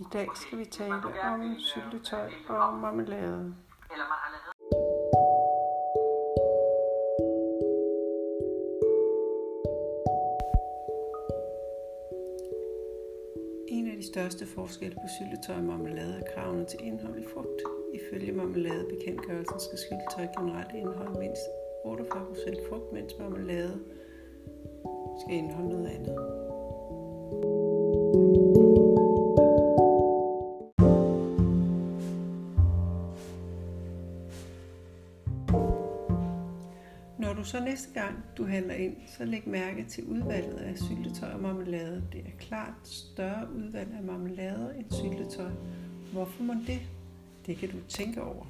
I dag skal vi tale om syltetøj og marmelade. Eller man har lavet En af de største forskelle på syltetøj og marmelade er kravene til indhold i frugt. Ifølge marmeladebekendtgørelsen skal syltetøj generelt indeholde mindst 48% frugt, mens marmelade skal indeholde noget andet. Når du så næste gang du handler ind, så læg mærke til udvalget af syltetøj og marmelade. Det er klart større udvalg af marmelade end syltetøj. Hvorfor må det? Det kan du tænke over.